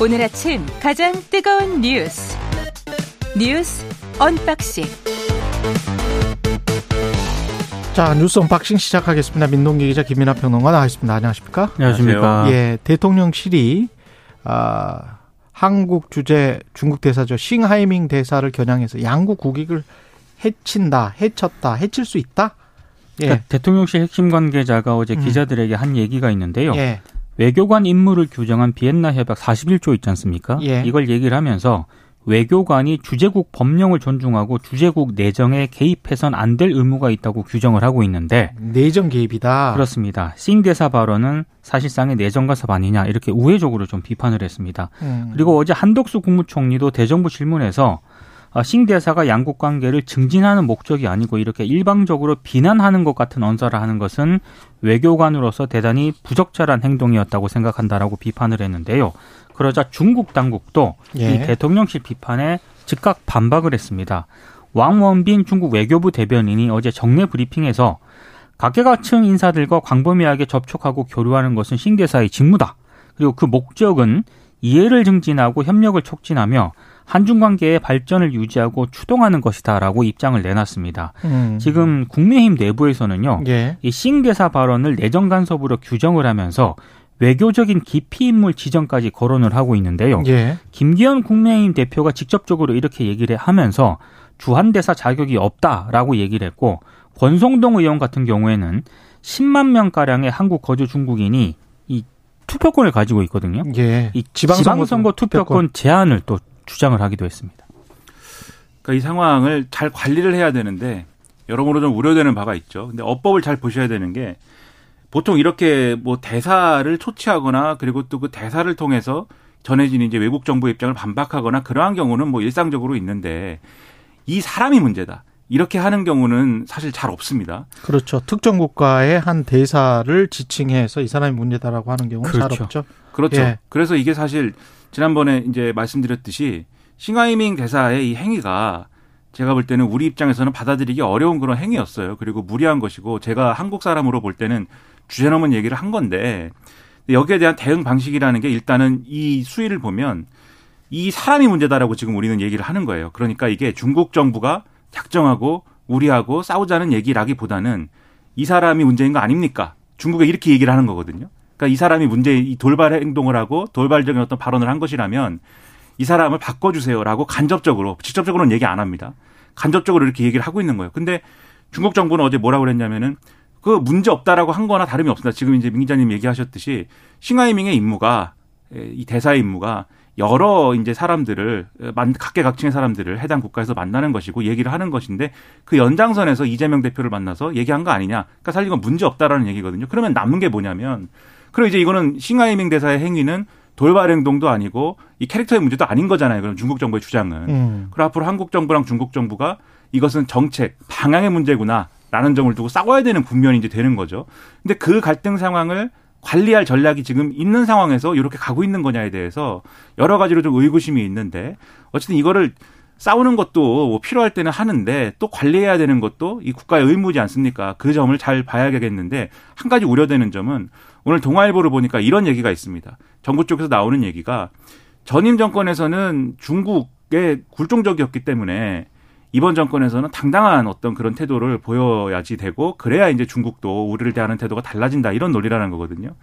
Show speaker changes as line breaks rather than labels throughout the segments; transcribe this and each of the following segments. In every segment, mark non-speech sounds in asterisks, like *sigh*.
오늘 아침 가장 뜨거운 뉴스 뉴스 언박싱
자 뉴스 unboxing 시작하겠습니다. 민동기 기자 김민하 평론가 나와있습니다. 안녕하십니까?
안녕하십니까?
예, 대통령실이 아, 한국 주재 중국 대사죠 싱하이밍 대사를 겨냥해서 양국 국익을 해친다, 해쳤다, 해칠 수 있다.
예. 그러니까 대통령실 핵심 관계자가 어제
음.
기자들에게 한 얘기가 있는데요.
예.
외교관 임무를 규정한 비엔나 협약 41조 있지 않습니까?
예.
이걸 얘기를 하면서 외교관이 주재국 법령을 존중하고 주재국 내정에 개입해선 안 될 의무가 있다고 규정을 하고 있는데
내정 개입이다.
그렇습니다. 싱 대사 발언은 사실상의 내정 간섭 아니냐 이렇게 우회적으로 좀 비판을 했습니다.
음.
그리고 어제 한덕수 국무총리도 대정부 질문에서 아, 싱 대사가 양국 관계를 증진하는 목적이 아니고 이렇게 일방적으로 비난하는 것 같은 언사를 하는 것은 외교관으로서 대단히 부적절한 행동이었다고 생각한다라고 비판을 했는데요. 그러자 중국 당국도
예.
이 대통령실 비판에 즉각 반박을 했습니다. 왕원빈 중국 외교부 대변인이 어제 정례 브리핑에서 각계각층 인사들과 광범위하게 접촉하고 교류하는 것은 싱 대사의 직무다. 그리고 그 목적은 이해를 증진하고 협력을 촉진하며 한중 관계의 발전을 유지하고 추동하는 것이다라고 입장을 내놨습니다.
음.
지금 국민의힘 내부에서는요.
예.
이싱 대사 발언을 내정 간섭으로 규정을 하면서 외교적인 기피 인물 지정까지 거론을 하고 있는데요.
예.
김기현 국민의힘 대표가 직접적으로 이렇게 얘기를 하면서 주한 대사 자격이 없다라고 얘기를 했고 권성동 의원 같은 경우에는 10만 명 가량의 한국 거주 중국인이 이 투표권을 가지고 있거든요.
예.
이
지방선거
지방선거, 투표권 제한을 또 주장을 하기도 했습니다.
그러니까 이 상황을 잘 관리를 해야 되는데 여러모로 좀 우려되는 바가 있죠. 근데 어법을 잘 보셔야 되는 게 보통 이렇게 뭐 대사를 초치하거나 그리고 또 그 대사를 통해서 전해진 이제 외국 정부 입장을 반박하거나 그러한 경우는 뭐 일상적으로 있는데 이 사람이 문제다. 이렇게 하는 경우는 사실 잘 없습니다.
그렇죠. 특정 국가의 한 대사를 지칭해서 이 사람이 문제다라고 하는 경우는 잘
그렇죠.
없죠.
그렇죠.
예.
그래서 이게 사실 지난번에 이제 말씀드렸듯이 싱하이밍 대사의 이 행위가 제가 볼 때는 우리 입장에서는 받아들이기 어려운 그런 행위였어요. 그리고 무리한 것이고 제가 한국 사람으로 볼 때는 주제 넘은 얘기를 한 건데 여기에 대한 대응 방식이라는 게 일단은 이 수위를 보면 이 사람이 문제다라고 지금 우리는 얘기를 하는 거예요. 그러니까 이게 중국 정부가 작정하고 우리하고 싸우자는 얘기라기보다는 이 사람이 문제인 거 아닙니까? 중국에 이렇게 얘기를 하는 거거든요. 그러니까 이 사람이 문제 이 돌발 행동을 하고 돌발적인 어떤 발언을 한 것이라면 이 사람을 바꿔주세요라고 간접적으로 직접적으로는 얘기 안 합니다. 간접적으로 이렇게 얘기를 하고 있는 거예요. 근데 중국 정부는 어제 뭐라고 그랬냐면은 그 문제 없다라고 한 거나 다름이 없습니다. 지금 이제 민 기자님 얘기하셨듯이 싱하이밍의 임무가 이 대사의 임무가 여러 이제 사람들을 만 각계각층의 사람들을 해당 국가에서 만나는 것이고 얘기를 하는 것인데 그 연장선에서 이재명 대표를 만나서 얘기한 거 아니냐? 그러니까 사실 이건 문제 없다라는 얘기거든요. 그러면 남는 게 뭐냐면 그럼 이제 이거는 싱하이밍 대사의 행위는 돌발 행동도 아니고 이 캐릭터의 문제도 아닌 거잖아요. 그럼 중국 정부의 주장은.
음.
그리고 앞으로 한국 정부랑 중국 정부가 이것은 정책 방향의 문제구나. 라는 점을 두고 싸워야 되는 국면이 이제 되는 거죠. 근데 그 갈등 상황을 관리할 전략이 지금 있는 상황에서 이렇게 가고 있는 거냐에 대해서 여러 가지로 좀 의구심이 있는데 어쨌든 이거를 싸우는 것도 뭐 필요할 때는 하는데 또 관리해야 되는 것도 이 국가의 의무지 않습니까? 그 점을 잘 봐야겠는데 한 가지 우려되는 점은 오늘 동아일보를 보니까 이런 얘기가 있습니다. 정부 쪽에서 나오는 얘기가 전임 정권에서는 중국에 굴종적이었기 때문에 이번 정권에서는 당당한 어떤 그런 태도를 보여야지 되고 그래야 이제 중국도 우리를 대하는 태도가 달라진다 이런 논리라는 거거든요.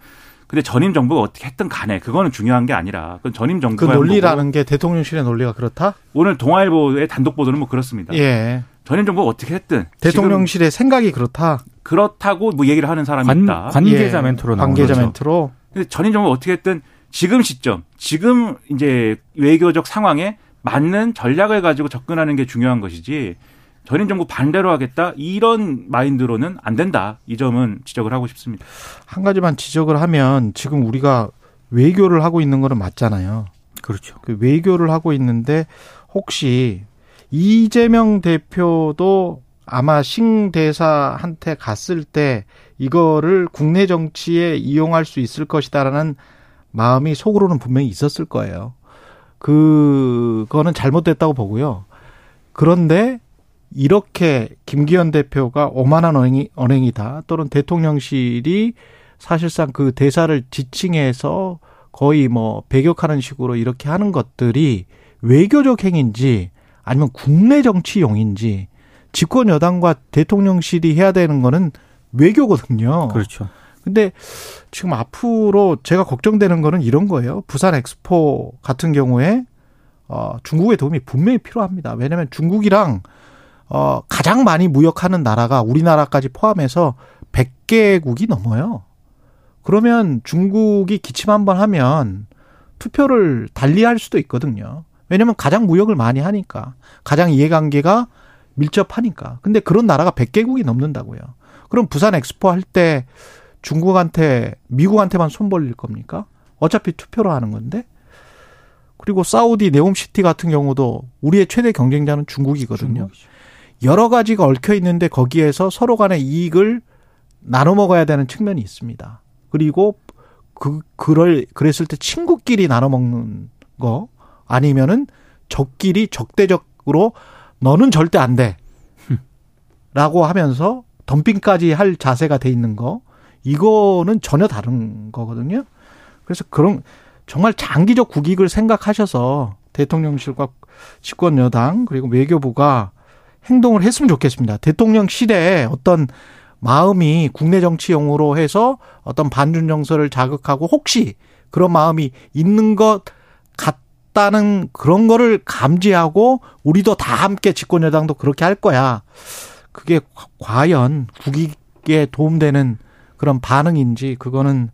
근데 전임 정부가 어떻게 했든 간에 그거는 중요한 게 아니라 그건 전임
그
정부가
논리라는 게 대통령실의 논리가 그렇다?
오늘 동아일보의 단독 보도는 뭐 그렇습니다.
예.
전임 정부가 어떻게 했든
대통령실의 생각이 그렇다.
그렇다고 뭐 얘기를 하는 사람이
관,
있다.
관계자
예.
멘트로
관계자
거죠.
멘트로.
근데 전임 정부가 어떻게 했든 지금 시점, 지금 이제 외교적 상황에 맞는 전략을 가지고 접근하는 게 중요한 것이지 전임 정부 반대로 하겠다 이런 마인드로는 안 된다. 이 점은 지적을 하고 싶습니다.
한 가지만 지적을 하면 지금 우리가 외교를 하고 있는 거는 맞잖아요.
그렇죠.
그 외교를 하고 있는데 혹시 이재명 대표도 아마 신 대사한테 갔을 때 이거를 국내 정치에 이용할 수 있을 것이다라는 마음이 속으로는 분명히 있었을 거예요. 그거는 잘못됐다고 보고요. 그런데 이렇게 김기현 대표가 오만한 언행이, 언행이다 또는 대통령실이 사실상 그 대사를 지칭해서 거의 뭐 배격하는 식으로 이렇게 하는 것들이 외교적 행인지 아니면 국내 정치용인지 집권 여당과 대통령실이 해야 되는 거는 외교거든요.
그렇죠.
근데 지금 앞으로 제가 걱정되는 거는 이런 거예요. 부산 엑스포 같은 경우에 어 중국의 도움이 분명히 필요합니다. 왜냐하면 중국이랑 어 가장 많이 무역하는 나라가 우리나라까지 포함해서 100개국이 넘어요. 그러면 중국이 기침 한번 하면 투표를 달리할 수도 있거든요. 왜냐하면 가장 무역을 많이 하니까 가장 이해관계가 밀접하니까. 근데 그런 나라가 100개국이 넘는다고요. 그럼 부산 엑스포 할 때 중국한테 미국한테만 손 벌릴 겁니까? 어차피 투표로 하는 건데. 그리고 사우디 네옴시티 같은 경우도 우리의 최대 경쟁자는 중국이거든요.
중국이죠.
여러 가지가 얽혀 있는데 거기에서 서로 간의 이익을 나눠 먹어야 되는 측면이 있습니다. 그리고 그 그럴 그랬을 때 친구끼리 나눠 먹는 거 아니면은 적끼리 적대적으로 너는 절대 안 돼. 라고 하면서 덤핑까지 할 자세가 돼 있는 거 이거는 전혀 다른 거거든요. 그래서 그런 정말 장기적 국익을 생각하셔서 대통령실과 집권 여당 그리고 외교부가 행동을 했으면 좋겠습니다. 대통령실에 어떤 마음이 국내 정치용으로 해서 어떤 반중 정서를 자극하고 혹시 그런 마음이 있는 것 같다는 그런 거를 감지하고 우리도 다 함께 집권 여당도 그렇게 할 거야. 그게 과연 국익에 도움되는 그런 반응인지 그거는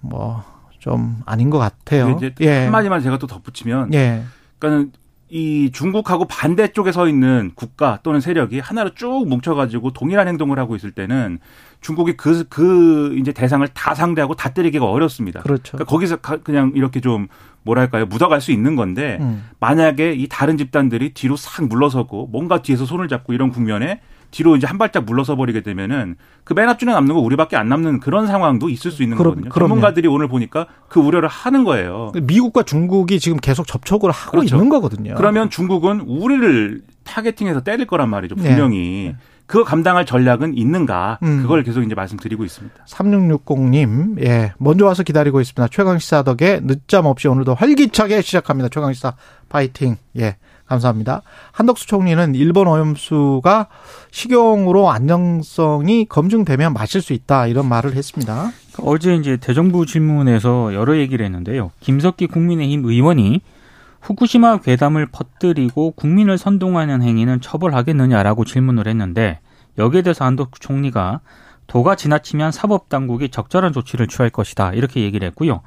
뭐 좀 아닌 것 같아요.
이제
예.
한마디만 제가 또 덧붙이면
예.
그러니까는 이 중국하고 반대쪽에 서 있는 국가 또는 세력이 하나로 쭉 뭉쳐가지고 동일한 행동을 하고 있을 때는 중국이 그, 그 이제 대상을 다 상대하고 다 때리기가 어렵습니다.
그렇죠.
그러니까 거기서 가- 그냥 이렇게 좀 뭐랄까요 묻어갈 수 있는 건데
음.
만약에 이 다른 집단들이 뒤로 싹 물러서고 뭔가 뒤에서 손을 잡고 이런 국면에 뒤로 이제 한 발짝 물러서 버리게 되면은 그 맨 앞줄에 남는 거 우리밖에 안 남는 그런 상황도 있을 수 있는
그럼-
거거든요.
그럼요.
전문가들이 오늘 보니까 그 우려를 하는 거예요.
미국과 중국이 지금 계속 접촉을 하고
그렇죠.
있는 거거든요.
그러면 중국은 우리를 타겟팅해서 때릴 거란 말이죠.
네.
분명히. 그거 감당할 전략은 있는가?
음.
그걸 계속 이제 말씀드리고 있습니다.
3660님, 예, 먼저 와서 기다리고 있습니다. 최강시사 덕에 늦잠 없이 오늘도 활기차게 시작합니다. 최강시사 파이팅. 예, 감사합니다. 한덕수 총리는 일본 오염수가 식용으로 안정성이 검증되면 마실 수 있다. 이런 말을 했습니다.
어제 이제 대정부 질문에서 여러 얘기를 했는데요. 김석기 국민의힘 의원이 후쿠시마 괴담을 퍼뜨리고 국민을 선동하는 행위는 처벌하겠느냐라고 질문을 했는데 여기에 대해서 한덕수 총리가 도가 지나치면 사법 당국이 적절한 조치를 취할 것이다 이렇게 얘기를 했고요.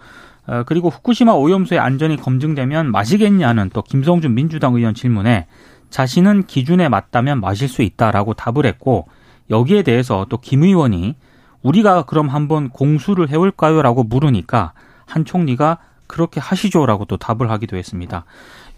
어, 그리고 후쿠시마 오염수의 안전이 검증되면 마시겠냐는 또 김성준 민주당 의원 질문에 자신은 기준에 맞다면 마실 수 있다라고 답을 했고 여기에 대해서 또 김 의원이 우리가 그럼 한번 공수를 해올까요?라고 물으니까 한 총리가 그렇게 하시죠라고 또 답을 하기도 했습니다.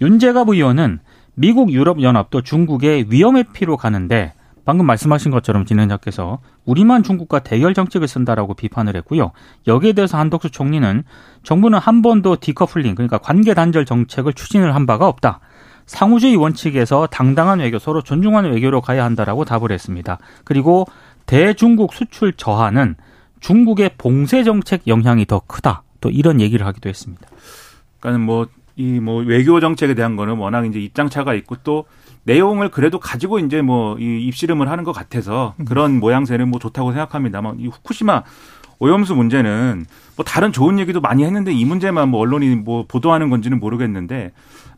윤재갑 의원은 미국 유럽연합도 중국의 위험의 피로 가는데 방금 말씀하신 것처럼 진행자께서 우리만 중국과 대결 정책을 쓴다라고 비판을 했고요. 여기에 대해서 한덕수 총리는 정부는 한 번도 디커플링 그러니까 관계 단절 정책을 추진을 한 바가 없다. 상호주의 원칙에서 당당한 외교, 서로 존중하는 외교로 가야 한다라고 답을 했습니다. 그리고 대중국 수출 저하는 중국의 봉쇄 정책 영향이 더 크다. 또 이런 얘기를 하기도 했습니다.
그러니까 뭐 이 뭐 외교 정책에 대한 거는 워낙 이제 입장 차가 있고 또 내용을 그래도 가지고 이제 뭐 이 입씨름을 하는 것 같아서 그런 모양새는 뭐 좋다고 생각합니다만 이 후쿠시마 오염수 문제는 뭐 다른 좋은 얘기도 많이 했는데 이 문제만 뭐 언론이 뭐 보도하는 건지는 모르겠는데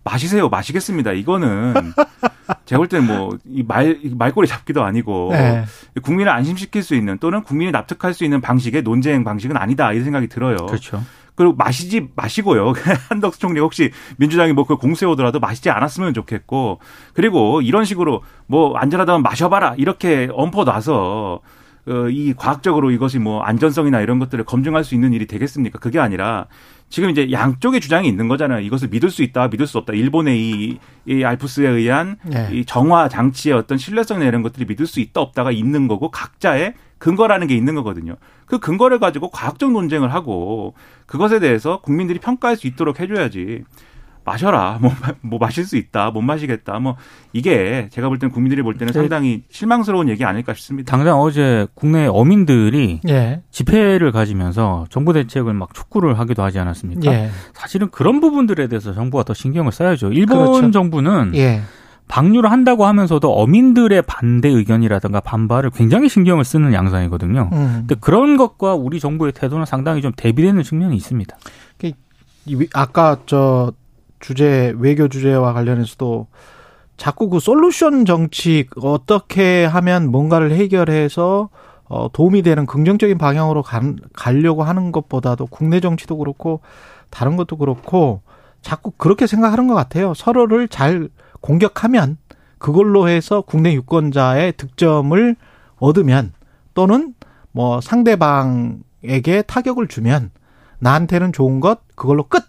마시세요 마시겠습니다 이거는 *laughs* 제가 볼 때는 뭐이말 말꼬리 잡기도 아니고
네.
국민을 안심시킬 수 있는 또는 국민이 납득할 수 있는 방식의 논쟁 방식은 아니다 이 생각이 들어요.
그렇죠.
그리고 마시지 마시고요. *laughs* 한덕수 총리 혹시 민주당이 뭐 그 공세 오더라도 마시지 않았으면 좋겠고 그리고 이런 식으로 뭐 안전하다면 마셔봐라 이렇게 엄포 놔서 어, 이 과학적으로 이것이 뭐 안전성이나 이런 것들을 검증할 수 있는 일이 되겠습니까? 그게 아니라 지금 이제 양쪽의 주장이 있는 거잖아요. 이것을 믿을 수 있다, 믿을 수 없다. 일본의 이, 이 알프스에 의한
네.
이 정화 장치의 어떤 신뢰성이나 이런 것들이 믿을 수 있다 없다가 있는 거고 각자의 근거라는 게 있는 거거든요. 그 근거를 가지고 과학적 논쟁을 하고 그것에 대해서 국민들이 평가할 수 있도록 해줘야지. 마셔라. *laughs* 뭐, 뭐 마실 수 있다. 못 마시겠다. 뭐 이게 제가 볼 때는 국민들이 볼 때는 상당히 실망스러운 얘기 아닐까 싶습니다.
당장 어제 국내 어민들이
예.
집회를 가지면서 정부 대책을 막 촉구를 하기도 하지 않았습니까?
예.
사실은 그런 부분들에 대해서 정부가 더 신경을 써야죠. 일본
그렇죠.
정부는
예.
방류를 한다고 하면서도 어민들의 반대 의견이라든가 반발을 굉장히 신경을 쓰는 양상이거든요.
음.
근데 그런 것과 우리 정부의 태도는 상당히 좀 대비되는 측면이 있습니다.
이 위- 아까 저 주제 외교 주제와 관련해서도 자꾸 그 솔루션 정치 어떻게 하면 뭔가를 해결해서 어 도움이 되는 긍정적인 방향으로 간, 가려고 하는 것보다도 국내 정치도 그렇고 다른 것도 그렇고 자꾸 그렇게 생각하는 것 같아요. 서로를 잘 공격하면 그걸로 해서 국내 유권자의 득점을 얻으면 또는 뭐 상대방에게 타격을 주면 나한테는 좋은 것 그걸로 끝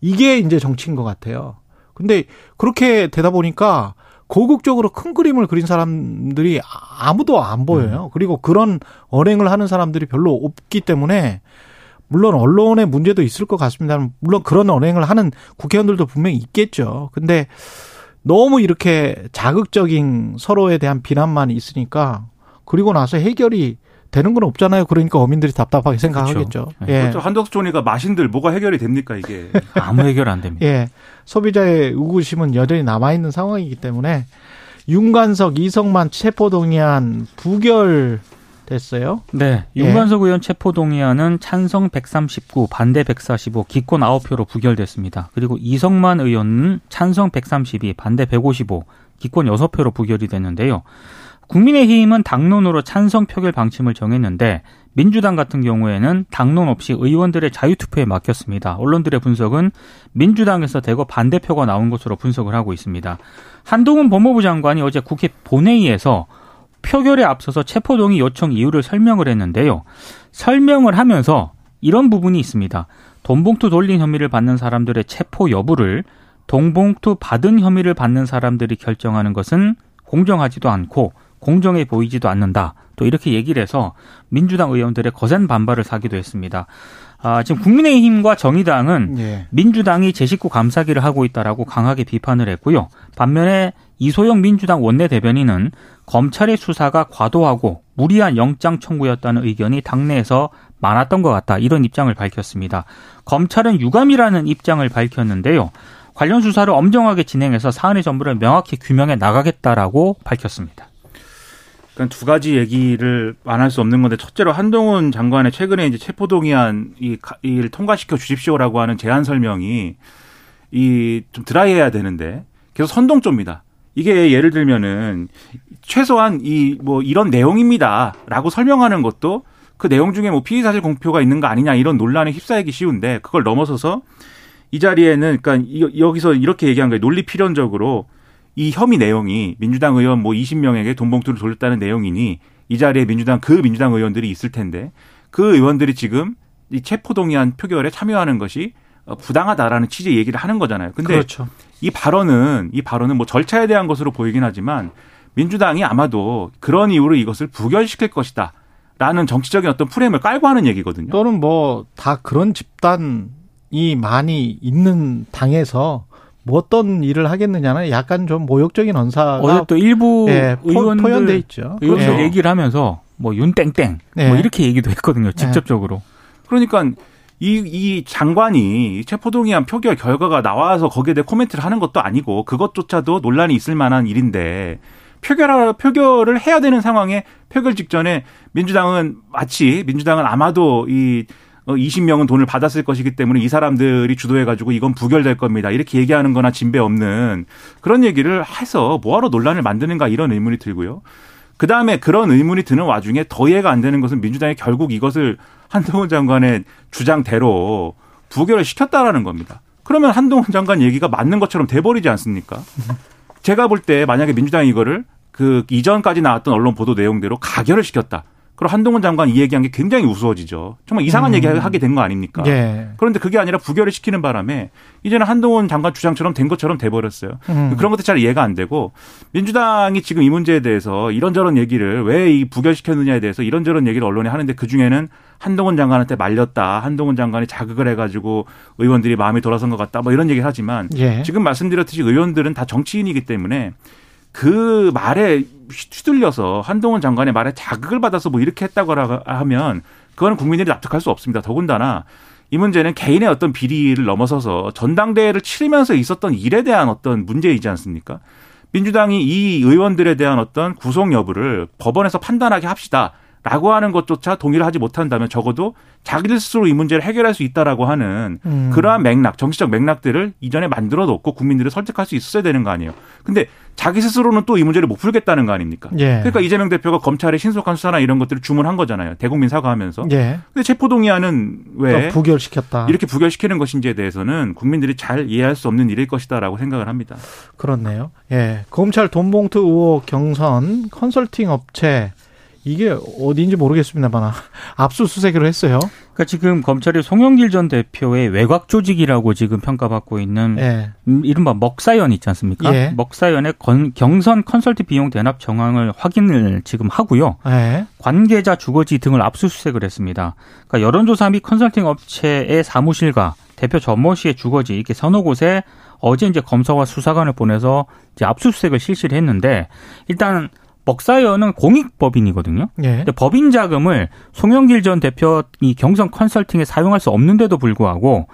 이게 이제 정치인 것 같아요. 근데 그렇게 되다 보니까 고국적으로 큰 그림을 그린 사람들이 아무도 안 보여요. 그리고 그런 언행을 하는 사람들이 별로 없기 때문에 물론 언론의 문제도 있을 것 같습니다. 물론 그런 언행을 하는 국회의원들도 분명히 있겠죠. 근데 너무 이렇게 자극적인 서로에 대한 비난만 있으니까 그리고 나서 해결이 되는 건 없잖아요. 그러니까 어민들이 답답하게 생각하겠죠.
그렇죠.
예.
그렇죠. 한덕수 총리가 마신들 뭐가 해결이 됩니까 이게? *laughs*
아무 해결 안 됩니다.
예. 소비자의 의구심은 여전히 남아 있는 상황이기 때문에 윤관석, 이성만 체포동의안 부결 됐어요.
네.
예.
윤관석 의원 체포동의안은 찬성 139, 반대 145, 기권 9표로 부결됐습니다. 그리고 이성만 의원은 찬성 132, 반대 155, 기권 6표로 부결이 됐는데요. 국민의힘은 당론으로 찬성 표결 방침을 정했는데 민주당 같은 경우에는 당론 없이 의원들의 자유투표에 맡겼습니다. 언론들의 분석은 민주당에서 대거 반대표가 나온 것으로 분석을 하고 있습니다. 한동훈 법무부 장관이 어제 국회 본회의에서 표결에 앞서서 체포동의 요청 이유를 설명을 했는데요. 설명을 하면서 이런 부분이 있습니다. 돈봉투 돌린 혐의를 받는 사람들의 체포 여부를 돈봉투 받은 혐의를 받는 사람들이 결정하는 것은 공정하지도 않고 공정해 보이지도 않는다. 또 이렇게 얘기를 해서 민주당 의원들의 거센 반발을 사기도 했습니다. 아, 지금 국민의힘과 정의당은
예.
민주당이 제 식구 감싸기를 하고 있다라고 강하게 비판을 했고요. 반면에 이소영 민주당 원내대변인은 검찰의 수사가 과도하고 무리한 영장 청구였다는 의견이 당내에서 많았던 것 같다. 이런 입장을 밝혔습니다. 검찰은 유감이라는 입장을 밝혔는데요. 관련 수사를 엄정하게 진행해서 사안의 전부를 명확히 규명해 나가겠다라고 밝혔습니다.
그러니까 두 가지 얘기를 안 할 수 없는 건데 첫째로 한동훈 장관의 최근에 이제 체포동의안 이를 통과시켜 주십시오라고 하는 제안 설명이 이 좀 드라이해야 되는데 계속 선동조입니다. 이게 예를 들면은 최소한 이 뭐 이런 내용입니다라고 설명하는 것도 그 내용 중에 뭐 피의 사실 공표가 있는 거 아니냐 이런 논란에 휩싸이기 쉬운데 그걸 넘어서서 이 자리에는 그러니까 이- 여기서 이렇게 얘기한 거예요. 논리 필연적으로 이 혐의 내용이 민주당 의원 뭐 20명에게 돈 봉투를 돌렸다는 내용이니 이 자리에 민주당 그 민주당 의원들이 있을 텐데 그 의원들이 지금 이 체포동의안 표결에 참여하는 것이 어, 부당하다라는 취지의 얘기를 하는 거잖아요. 근데
그렇죠.
이 발언은 이 발언은 뭐 절차에 대한 것으로 보이긴 하지만 민주당이 아마도 그런 이유로 이것을 부결시킬 것이다. 라는 정치적인 어떤 프레임을 깔고 하는 얘기거든요.
또는 뭐 다 그런 집단이 많이 있는 당에서 뭐 어떤 일을 하겠느냐는 약간 좀 모욕적인 언사가
어제 또 일부
예, 포-
의원들
포연돼 있죠.
의원들
그렇죠.
얘기를 하면서 뭐 윤땡땡
네.
뭐 이렇게 얘기도 했거든요. 직접적으로.
그러니까 이, 이 장관이 체포동의안 표결 결과가 나와서 거기에 대해 코멘트를 하는 것도 아니고 그것조차도 논란이 있을 만한 일인데 표결, 표결을 해야 되는 상황에 표결 직전에 민주당은 마치 민주당은 아마도 이 어, 20명은 돈을 받았을 것이기 때문에 이 사람들이 주도해가지고 이건 부결될 겁니다. 이렇게 얘기하는 거나 진배 없는 그런 얘기를 해서 뭐하러 논란을 만드는가 이런 의문이 들고요. 그 다음에 그런 의문이 드는 와중에 더 이해가 안 되는 것은 민주당이 결국 이것을 한동훈 장관의 주장대로 부결을 시켰다라는 겁니다. 그러면 한동훈 장관 얘기가 맞는 것처럼 돼버리지 않습니까? 제가 볼 때 만약에 민주당이 이거를 그 이전까지 나왔던 언론 보도 내용대로 가결을 시켰다. 그리고 한동훈 장관 이 얘기한 게 굉장히 우스워지죠. 정말 이상한
음.
얘기 하게 된 거 아닙니까?
예.
그런데 그게 아니라 부결을 시키는 바람에 이제는 한동훈 장관 주장처럼 된 것처럼 돼버렸어요.
음.
그런 것도 잘 이해가 안 되고 민주당이 지금 이 문제에 대해서 이런저런 얘기를 왜 이 부결시켰느냐에 대해서 이런저런 얘기를 언론에 하는데 그 중에는 한동훈 장관한테 말렸다. 한동훈 장관이 자극을 해가지고 의원들이 마음이 돌아선 것 같다. 뭐 이런 얘기를 하지만
예.
지금 말씀드렸듯이 의원들은 다 정치인이기 때문에 그 말에 휘둘려서 한동훈 장관의 말에 자극을 받아서 뭐 이렇게 했다고 하면 그거는 국민들이 납득할 수 없습니다. 더군다나 이 문제는 개인의 어떤 비리를 넘어서서 전당대회를 치르면서 있었던 일에 대한 어떤 문제이지 않습니까? 민주당이 이 의원들에 대한 어떤 구속 여부를 법원에서 판단하게 합시다. 라고 하는 것조차 동의를 하지 못한다면 적어도 자기들 스스로 이 문제를 해결할 수 있다라고 하는
음.
그러한 맥락, 정치적 맥락들을 이전에 만들어 놓고 국민들을 설득할 수 있었어야 되는 거 아니에요. 근데 자기 스스로는 또 이 문제를 못 풀겠다는 거 아닙니까?
예.
그러니까 이재명 대표가 검찰의 신속한 수사나 이런 것들을 주문한 거잖아요. 대국민 사과하면서.
예.
근데 체포동의안은
왜또 부결시켰다.
이렇게 부결시키는 것인지에 대해서는 국민들이 잘 이해할 수 없는 일일 것이다라고 생각을 합니다.
그렇네요. 예. 검찰 돈봉투 의혹 경선 컨설팅 업체 이게 어디인지 모르겠습니다만 압수수색을 했어요.
그러니까 지금 검찰이 송영길 전 대표의 외곽 조직이라고 지금 평가받고 있는
예.
음, 이른바 먹사연 있지 않습니까?
예.
먹사연의 건- 경선 컨설팅 비용 대납 정황을 확인을 지금 하고요.
예.
관계자 주거지 등을 압수수색을 했습니다. 그러니까 여론조사 및 컨설팅 업체의 사무실과 대표 전모 씨의 주거지 이렇게 서너 곳에 어제 이제 검사와 수사관을 보내서 이제 압수수색을 실시를 했는데 일단 먹사연은 공익법인이거든요.
예.
근데 법인 자금을 송영길 전 대표 이 경선 컨설팅에 사용할 수 없는데도 불구하고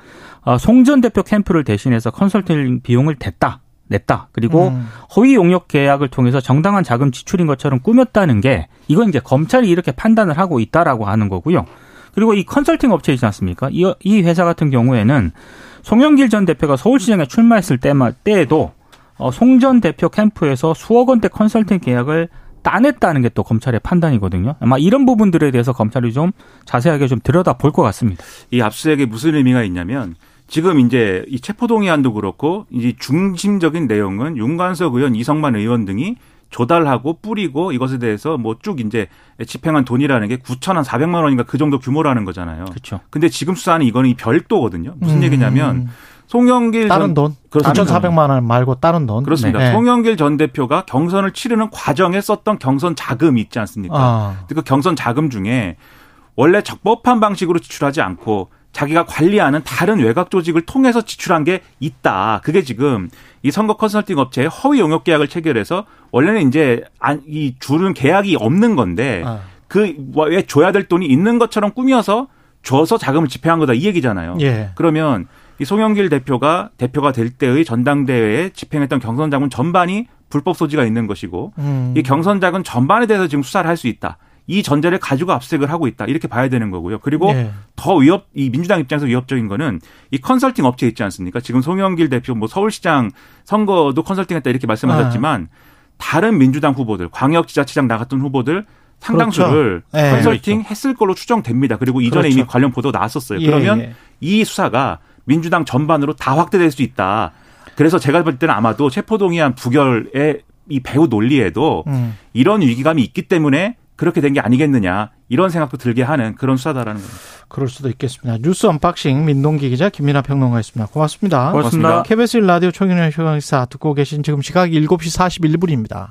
어, 송전 대표 캠프를 대신해서 컨설팅 비용을 댔다. 냈다. 그리고
음.
허위 용역 계약을 통해서 정당한 자금 지출인 것처럼 꾸몄다는 게 이건 이제 검찰이 이렇게 판단을 하고 있다라고 하는 거고요. 그리고 이 컨설팅 업체이지 않습니까? 이, 이 회사 같은 경우에는 송영길 전 대표가 서울시장에 출마했을 때마, 때에도 어, 송전 대표 캠프에서 수억 원대 컨설팅 계약을 따냈다는 게 또 검찰의 판단이거든요. 아마 이런 부분들에 대해서 검찰이 좀 자세하게 좀 들여다 볼 것 같습니다.
이 압수수색에 무슨 의미가 있냐면 지금 이제 이 체포동의안도 그렇고 이제 중심적인 내용은 윤관석 의원, 이성만 의원 등이 조달하고 뿌리고 이것에 대해서 뭐 쭉 이제 집행한 돈이라는 게 9천 한 400만 원인가 그 정도 규모라는 거잖아요.
그렇죠.
근데 지금 수사는 이거는 이 별도거든요. 무슨
음.
얘기냐면 송영길
다른
전
돈.
그렇습니다.
9,400만 원 말고 다른 돈.
그렇습니다.
네.
송영길 전 대표가 경선을 치르는 과정에 썼던 경선 자금이 있지 않습니까?
아.
그 경선 자금 중에 원래 적법한 방식으로 지출하지 않고 자기가 관리하는 다른 외곽 조직을 통해서 지출한 게 있다. 그게 지금 이 선거 컨설팅 업체의 허위 용역 계약을 체결해서 원래는 이제 안- 이 주는 계약이 없는 건데
아.
그왜 줘야 될 돈이 있는 것처럼 꾸며서 줘서 자금을 집행한 거다 이 얘기잖아요.
예.
그러면 이 송영길 대표가 대표가 될 때의 전당대회에 집행했던 경선 자금 전반이 불법 소지가 있는 것이고
음.
이 경선 자금 전반에 대해서 지금 수사를 할 수 있다. 이 전제를 가지고 압수색을 하고 있다. 이렇게 봐야 되는 거고요. 그리고
예.
더 위협, 이 민주당 입장에서 위협적인 거는 이 컨설팅 업체 있지 않습니까? 지금 송영길 대표 뭐 서울시장 선거도 컨설팅했다 이렇게 말씀하셨지만 다른 민주당 후보들, 광역지자체장 나갔던 후보들 상당수를
그렇죠. 예.
컨설팅 했을 걸로 추정됩니다. 그리고 이전에
그렇죠.
이미 관련 보도가 나왔었어요.
예,
그러면
예.
이 수사가 민주당 전반으로 다 확대될 수 있다. 그래서 제가 볼 때는 아마도 체포동의안 부결의 이 배후 논리에도
음.
이런 위기감이 있기 때문에 그렇게 된 게 아니겠느냐 이런 생각도 들게 하는 그런 수사다라는 겁니다.
그럴 수도 있겠습니다. 뉴스 unboxing 민동기 기자 김민하 평론가였습니다. 고맙습니다.
고맙습니다.
KBS 라디오 총연의 휴강사 듣고 계신 지금 시각 7시 41분입니다.